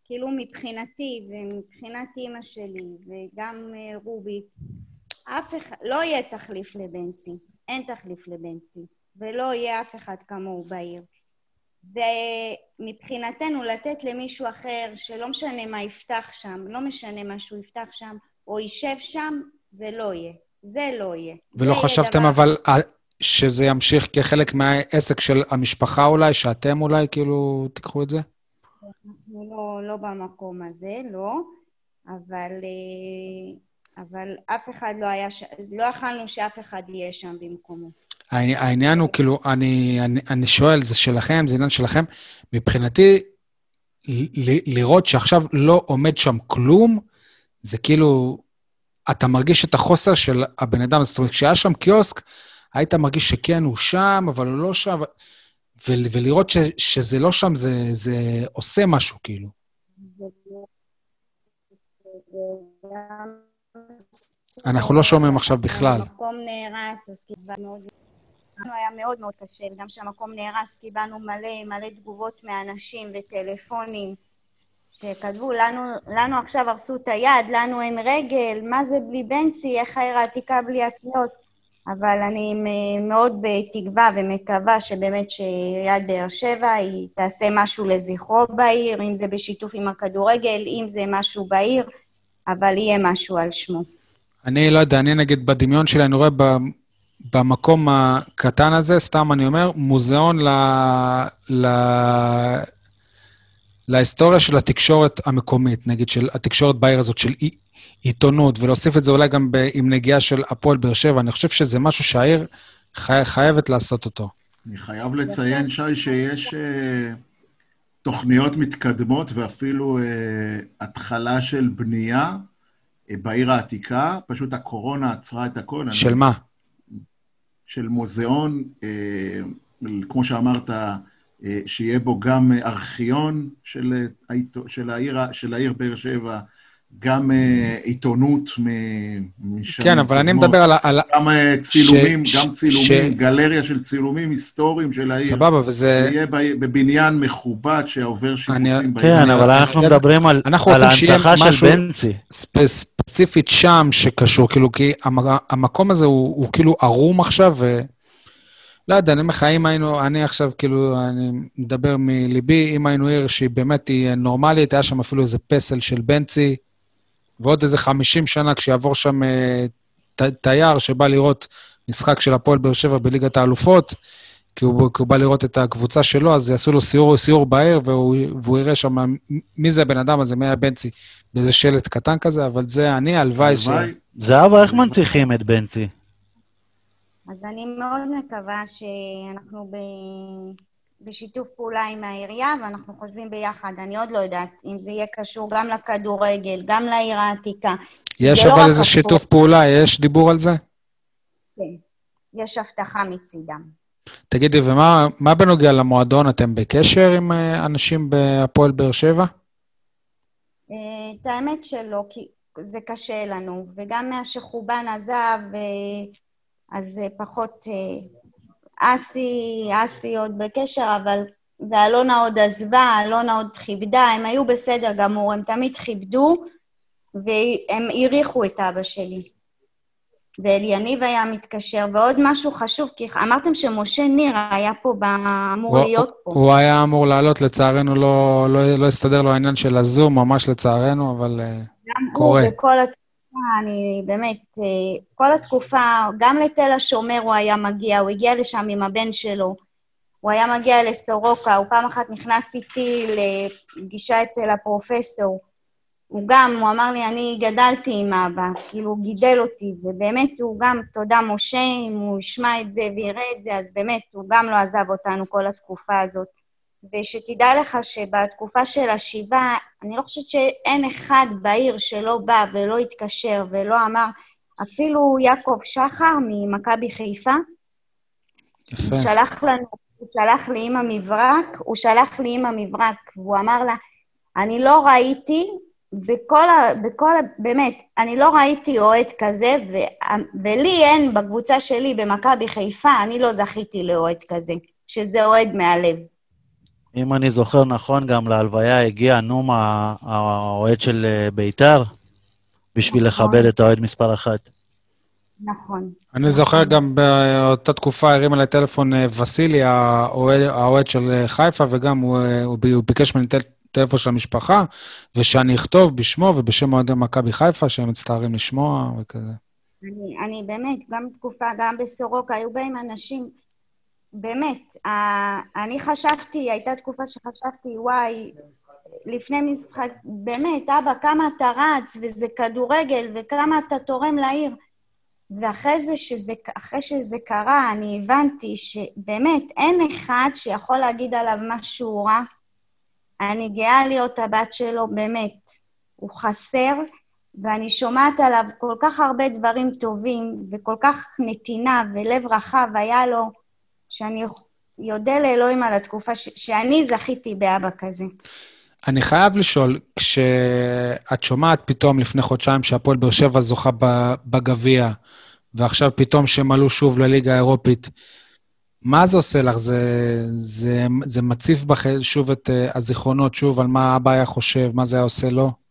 כאילו מבחינתי ומבחינת אימא שלי וגם אה, רובי, אף אחד, לא יהיה תחליף לבנצי, אין תחליף לבנצי, ולא יהיה אף אחד כמוהו בעיר. ומבחינתנו לתת למישהו אחר, שלא משנה מה יפתח שם, לא משנה מה שהוא יפתח שם, או יישב שם, זה לא יהיה. זה לא יהיה. ולא חשבתם דבר... אבל שזה ימשיך כחלק מהעסק של המשפחה אולי, שאתם אולי כאילו תיקחו את זה? אנחנו לא, לא במקום הזה, לא, אבל, אה, אבל אף אחד לא היה, ש... לא יכלנו שאף אחד יהיה שם במקומו. העניין הוא, כאילו, אני, אני, אני שואל, זה שלכם, זה עניין שלכם. מבחינתי, ל, לראות שעכשיו לא עומד שם כלום, זה כאילו, אתה מרגיש את החוסר של הבן אדם. זאת אומרת, כשהיה שם קיוסק, היית מרגיש שכן, הוא שם, אבל הוא לא שם. ו- ולראות ש- שזה לא שם, זה, זה עושה משהו, כאילו. אנחנו לא שומעים עכשיו בכלל. המקום נהרס, אז קיבלנו מאוד... היה מאוד מאוד קשה, גם כשהמקום נהרס קיבלנו מלא מלא תגובות מאנשים וטלפונים שכתבו, לנו, לנו עכשיו הרסו את היד, לנו אין רגל, מה זה בלי בנצי, איך העיר העתיקה בלי הקיוסק? אבל אני מאוד בתקווה ומקווה שבאמת שעיריית באר שבע היא תעשה משהו לזכרו בעיר, אם זה בשיתוף עם הכדורגל, אם זה משהו בעיר, אבל יהיה משהו על שמו. אני לא יודע, אני נגיד בדמיון שלי, אני רואה במקום הקטן הזה, סתם אני אומר, מוזיאון ל... ל... להיסטוריה של התקשורת המקומית, נגיד, של התקשורת בעיר הזאת, של עיתונות, ולהוסיף את זה אולי גם ב, עם נגיעה של הפועל באר שבע, אני חושב שזה משהו שהעיר חי, חייבת לעשות אותו. אני חייב לציין, שי, שיש uh, תוכניות מתקדמות ואפילו uh, התחלה של בנייה uh, בעיר העתיקה, פשוט הקורונה עצרה את הכל. של אני... מה? של מוזיאון, uh, כמו שאמרת, uh, שיהיה בו גם ארכיון של, של, העיר, של העיר באר שבע, גם uh, עיתונות משם. כן, אבל אני מדבר על... על... גם uh, צילומים, ש... גם צילומים, ש... גלריה של צילומים היסטוריים של העיר. סבבה, וזה... זה יהיה בבניין מכובד שעובר שיפוצים אני... בעיר. כן, אבל אנחנו מדברים על, על ההנצחה של בנצי. ספציפית שם שקשור, כאילו, כי המקום הזה הוא, הוא כאילו ערום עכשיו, ו... לא יודע, אני אומר לך, אם היינו, אני עכשיו, כאילו, אני מדבר מליבי, אם היינו עיר שהיא באמת היא נורמלית, היה שם אפילו איזה פסל של בנצי, ועוד איזה 50 שנה כשיעבור שם אה, ת, תייר שבא לראות משחק של הפועל באר שבע בליגת האלופות, כי הוא, כי הוא בא לראות את הקבוצה שלו, אז יעשו לו סיור, סיור בעיר, והוא, והוא יראה שם מי זה הבן אדם הזה, מי היה בנצי, באיזה שלט קטן כזה, אבל זה אני, הלוואי ש... זהבה, איך מנציחים את בנצי? אז אני מאוד מקווה שאנחנו ב... בשיתוף פעולה עם העירייה, ואנחנו חושבים ביחד. אני עוד לא יודעת אם זה יהיה קשור גם לכדורגל, גם לעיר העתיקה. יש אבל לא איזה שיתוף פעולה, יש דיבור על זה? כן, יש הבטחה מצידם. תגידי, ומה בנוגע למועדון? אתם בקשר עם אה, אנשים בהפועל באר שבע? אה, את האמת שלא, כי זה קשה לנו, וגם מאז שחובן עזב, אה, אז פחות אסי, אסי עוד בקשר, אבל... ואלונה עוד עזבה, אלונה עוד כיבדה, הם היו בסדר גמור, הם תמיד כיבדו, והם העריכו את אבא שלי. ואליניב היה מתקשר, ועוד משהו חשוב, כי אמרתם שמשה ניר היה פה, אמור הוא, להיות פה. הוא היה אמור לעלות, לצערנו לא, לא, לא הסתדר לו העניין של הזום, ממש לצערנו, אבל uh, קורה. גם הוא וכל אני באמת, uh, כל התקופה, גם לתל השומר הוא היה מגיע, הוא הגיע לשם עם הבן שלו. הוא היה מגיע לסורוקה, הוא פעם אחת נכנס איתי לפגישה אצל הפרופסור. הוא גם, הוא אמר לי, אני גדלתי עם אבא, כאילו, הוא גידל אותי, ובאמת הוא גם, תודה משה, אם הוא ישמע את זה ויראה את זה, אז באמת, הוא גם לא עזב אותנו כל התקופה הזאת. ושתדע לך שבתקופה של השבעה, אני לא חושבת שאין אחד בעיר שלא בא ולא התקשר ולא אמר, אפילו יעקב שחר ממכבי חיפה, יפה. הוא שלח לנו, הוא שלח לי עם המברק, הוא שלח לי עם המברק, והוא אמר לה, אני לא ראיתי בכל ה... בכל ה... באמת, אני לא ראיתי אוהד כזה, ו... ולי אין, בקבוצה שלי, במכבי חיפה, אני לא זכיתי לאוהד כזה, שזה אוהד מהלב. אם אני זוכר נכון, גם להלוויה הגיע נומה, האוהד של אה, ביתר, בשביל נכון. לכבד את האוהד מספר אחת. נכון. אני זוכר גם באותה תקופה הרים אליי טלפון אה, וסילי, האוהד של אה, חיפה, וגם הוא, הוא ביקש ממני טלפון של המשפחה, ושאני אכתוב בשמו ובשם אוהדי מכבי חיפה, שהם מצטערים לשמוע וכזה. אני, אני באמת, גם תקופה, גם בסורוקה, היו באים אנשים, באמת, אני חשבתי, הייתה תקופה שחשבתי, וואי, לפני משחק, באמת, אבא, כמה אתה רץ, וזה כדורגל, וכמה אתה תורם לעיר. ואחרי זה, שזה, אחרי שזה קרה, אני הבנתי שבאמת אין אחד שיכול להגיד עליו משהו רע, אני גאה להיות הבת שלו, באמת. הוא חסר, ואני שומעת עליו כל כך הרבה דברים טובים, וכל כך נתינה ולב רחב היה לו, שאני אודה לאלוהים על התקופה ש- שאני זכיתי באבא כזה. אני חייב לשאול, כשאת שומעת פתאום לפני חודשיים שהפועל באר שבע זוכה בגביע, ועכשיו פתאום שהם עלו שוב לליגה האירופית, מה זה עושה לך? זה, זה, זה מציף בך שוב את uh, הזיכרונות, שוב, על מה אבא היה חושב, מה זה היה עושה לו?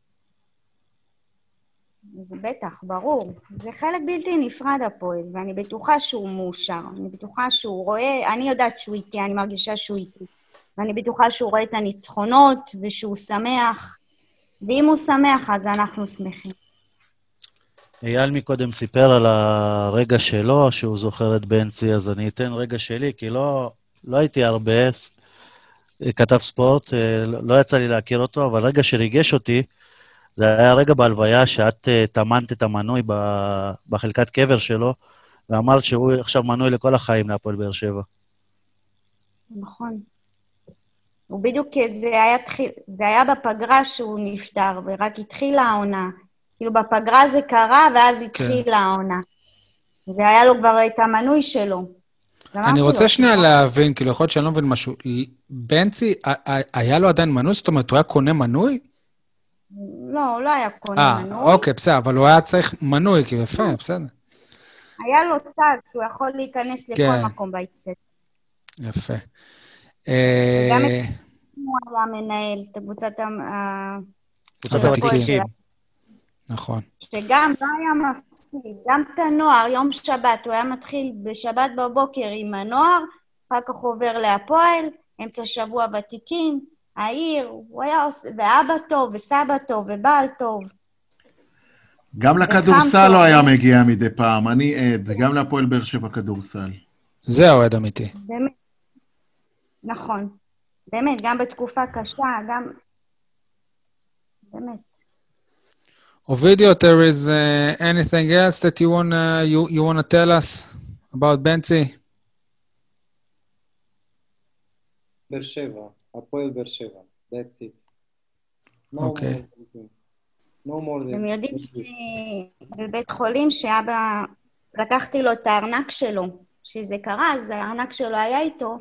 בטח, ברור. זה חלק בלתי נפרד, הפועל, ואני בטוחה שהוא מאושר. אני בטוחה שהוא רואה, אני יודעת שהוא איתי, אני מרגישה שהוא איתי. ואני בטוחה שהוא רואה את הניצחונות ושהוא שמח, ואם הוא שמח, אז אנחנו שמחים. אייל מקודם סיפר על הרגע שלו, שהוא זוכר את בנצי, אז אני אתן רגע שלי, כי לא, לא הייתי הרבה כתב ספורט, אה, לא יצא לי להכיר אותו, אבל רגע שריגש אותי, זה היה רגע בהלוויה שאת אה, טמנת את המנוי בחלקת קבר שלו, ואמרת שהוא עכשיו מנוי לכל החיים להפועל באר שבע. נכון. הוא בדיוק, זה היה, זה היה בפגרה שהוא נפטר, ורק התחילה העונה. כאילו בפגרה זה קרה, ואז כן. התחילה כן. העונה. והיה לו כבר את המנוי שלו. אני רוצה לו, שנייה להבין, כאילו, יכול להיות שאני לא מבין משהו. בנצי, היה לו עדיין מנוי? זאת אומרת, הוא היה קונה מנוי? לא, הוא לא היה קונה 아, אה, מנוי. אה, אוקיי, בסדר, אבל הוא היה צריך מנוי, כאילו, יפה, לא. בסדר. היה לו טאג שהוא יכול להיכנס כן. לכל מקום באצטדיון. יפה. וגם אה, הוא היה מנהל את קבוצת ה... הוותיקים. נכון. שגם לא היה מפסיד, גם את הנוער, יום שבת, הוא היה מתחיל בשבת בבוקר עם הנוער, אחר כך עובר להפועל, אמצע שבוע ותיקים, העיר, הוא היה עושה, ואבא טוב, וסבא טוב, ובעל טוב. גם לכדורסל לא היה מגיע מדי פעם, אני עד, גם להפועל באר שבע כדורסל. זה אוהד אמיתי. באמת, נכון. באמת, גם בתקופה קשה, גם... באמת. Ovidio, there is uh, anything else that you wanna you, you wanna tell us about Benzi? Beersheba, Apoel Beersheba. That's it. No okay. more. No more than אתם יודעים שבבית חולים שאבא, לקחתי לו את הארנק שלו, שזה קרה, אז הארנק שלו היה איתו,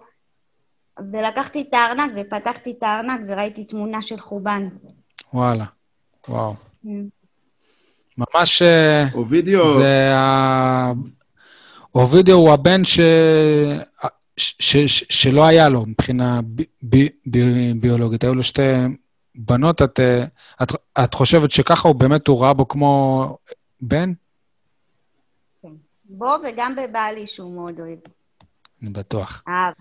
ולקחתי את הארנק ופתחתי את הארנק וראיתי תמונה של חובן. וואלה. וואו. ממש... אה, אובידיו, זה ה... אובידיו הוא הבן ש... ש... ש... ש... שלא היה לו מבחינה ב... ב... ב... ביולוגית. היו לו שתי בנות. את, אה, את, את חושבת שככה הוא באמת, הוא ראה בו כמו בן? בו וגם בבעלי שהוא מאוד אוהב. אני בטוח. אהב.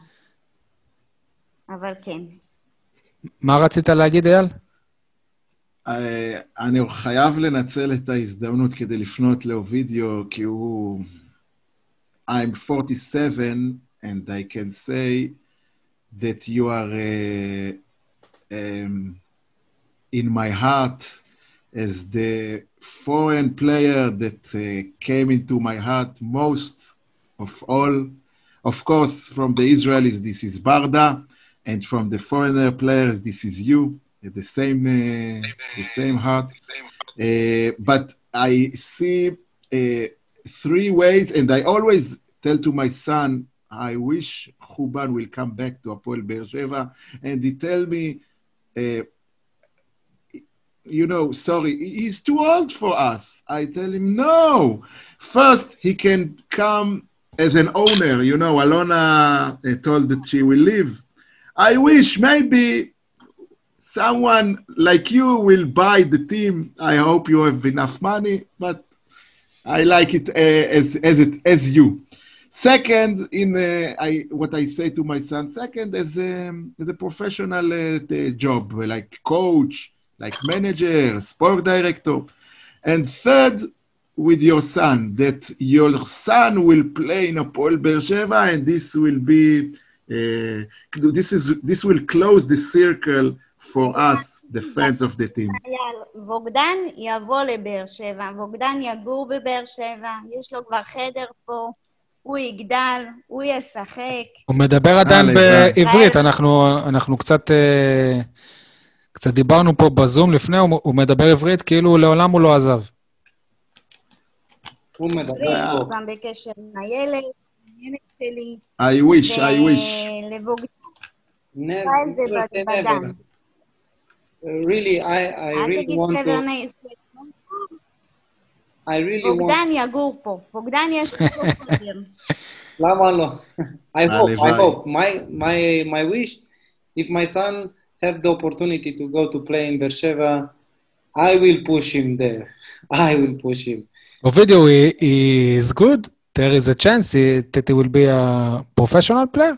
אבל כן. מה רצית להגיד, אייל? אה, אני חייב לנצל את ההזדמנות כדי לפנות לאובידיו, כי הוא... I'm 47, and I can say that you are uh, um, in my heart as the foreign player that uh, came into my heart most of all. Of course, from the Israelis, this is Barda, and from the foreigner players, this is you, the same, uh, the same heart. Uh, but I see uh, three ways, and I always tell to my son, I wish Huban will come back to Apoel Beersheba, and he tell me, uh, you know, sorry, he's too old for us. I tell him, no. First, he can come as an owner. You know, Alona uh, told that she will leave. I wish maybe someone like you will buy the team. I hope you have enough money, but I like it uh, as as it as you. Second, in uh, I, what I say to my son. Second, as a, as a professional uh, job, like coach, like manager, sport director. And third, with your son, that your son will play in Apol Beersheva, and this will be, uh, this is this will close the circle for us, the fans of the team. ווגדן יבוא לבאר שבע, ווגדן יגור בבאר שבע, יש לו כבר חדר פה, הוא יגדל, הוא ישחק. הוא מדבר עדיין בעברית, אנחנו, אנחנו קצת... אה, קצת דיברנו פה בזום לפני, הוא, הוא מדבר עברית כאילו לעולם הוא לא עזב. הוא מדבר הוא. גם בקשר עם הילד, הילד שלי. I wish, I wish. ולבוגדן Really, I, I אל really תגיד want סבר to. I really want, בוגדן יגור פה. בוגדן יש לו פה חדר. למה לא? I hope, I הלוואי. hope. My, my, my wish, if my son have the opportunity to go to play in Beersheba, I will push him there. I will push him. Ovidio, he, he is good. There is a chance he, that he will be a professional player.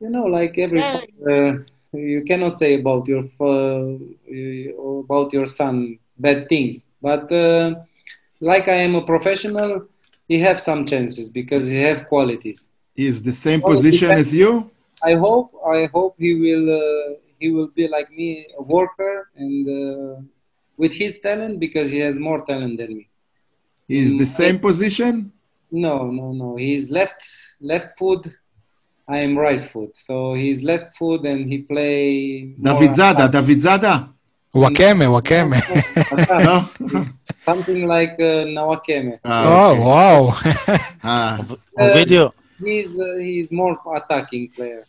You know, like every Yeah. father, you cannot say about your fa- uh, about your son bad things. But uh, like I am a professional, he have some chances because he have qualities. He is the same Well, it position as you? I hope I hope he will uh, he will be like me, a worker, and uh, with his talent because he has more talent than me. He is the Mm, same position? No, no, no. He's left left foot. I am right foot, so he's left foot and he play. David Zada. David Zada? Wakeme, Wakeme. Uh, Something like uh, Nawakame. Ah, oh, okay. Oh, wow. Ah. uh, video. He's, uh, he's more attacking player.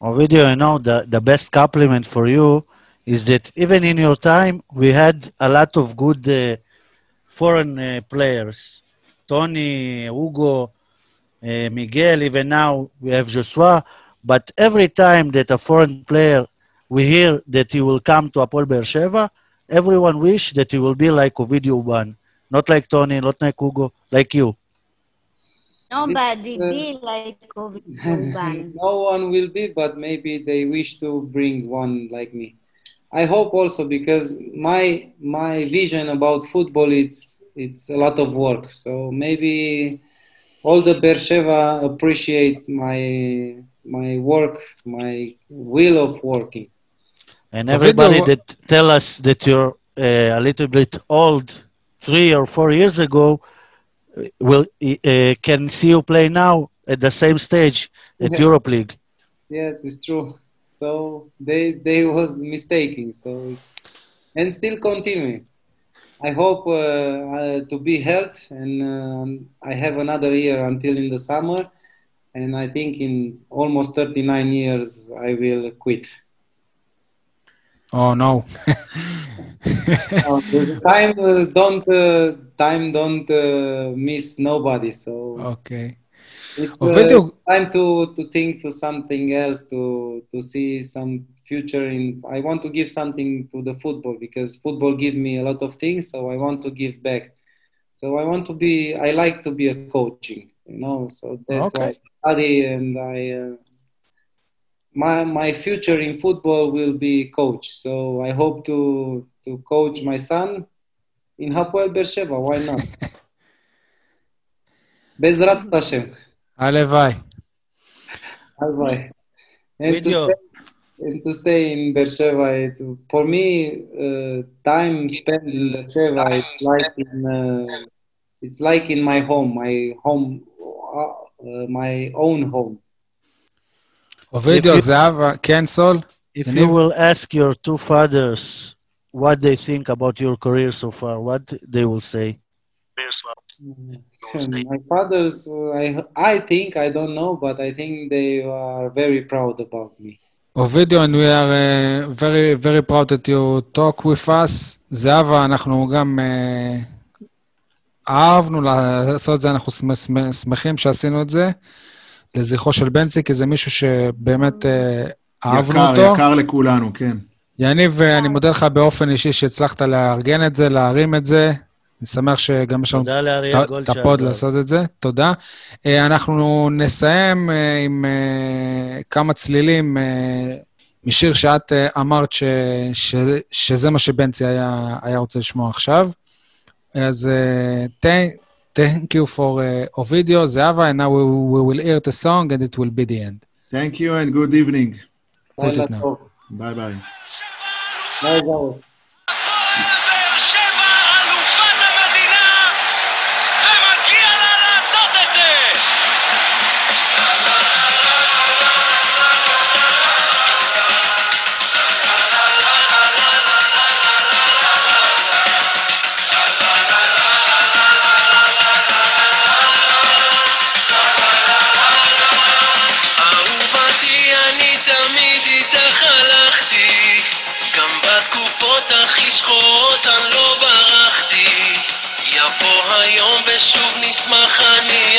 Ovidio, I know the, the best compliment for you is that even in your time, we had a lot of good uh, foreign uh, players. Tony, Hugo, uh, Miguel, even now we have Joshua. But every time that a foreign player we hear that he will come to Apol Beersheba, everyone wish that he will be like Ovidio Uban. Not like Tony, not like Hugo, like you. Nobody uh, be like Ovid Urban. no one will be, but maybe they wish to bring one like me. I hope also because my my vision about football it's it's a lot of work. So maybe all the Beersheva appreciate my my work, my will of working. And everybody that tell us that you're uh, a little bit old, three or four years ago, uh, will uh, can see you play now at the same stage at Yeah. Europe League. Yes, it's true. So they they was mistaken. So it's, and still continue. I hope uh, uh, to be health and um I have another year until in the summer, and I think in almost 39 years I will quit. Oh no. Uh, time uh, don't uh, time don't uh, miss nobody. So okay. it's uh, time to to think to something else to to see some future in i want to give something to the football because football give me a lot of things so i want to give back so i want to be i like to be a coaching you know so that's okay. i study and i uh, my my future in football will be coach. So I hope to to coach my son in Hapoel Beersheba. Why not? Bezrat Hashem. Alevai. Alevai. And to, stay, and to stay in Beersheba, for me, uh, time spent in Beersheba it's like in uh, it's like in my home, my home, uh, my own home. אובידיו, you- זהבה, כן, סול? If Yaniv? you will ask your two fathers what they think about your career so far, what they will say? my fathers, uh, I I think I don't know, but I think they are very proud about me. אובידיו, and we are uh, very, very proud that you talk with us. זהבה, אנחנו גם uh, אהבנו לעשות את זה, אנחנו שמ- שמ- שמחים שעשינו את זה, לזכרו של בנצי, כי זה מישהו שבאמת uh, אהבנו יקר, אותו. יקר לכולנו, כן. יניב, אה, אני מודה לך באופן אישי שהצלחת לארגן את זה, להרים את זה. אני שמח שגם יש לנו את. הפוד לעשות את זה, תודה. אה, אנחנו נסיים אה, עם אה, כמה צלילים אה, משיר שאת אה, אמרת ש, ש, שזה מה שבנצי היה, היה רוצה לשמוע עכשיו. אז אה, Thank you for uh, Ovidio, Zava, and now we, we will hear the song and it will be the end. Thank you and good evening. Bye bye. Bye bye. ושוב נשמח אני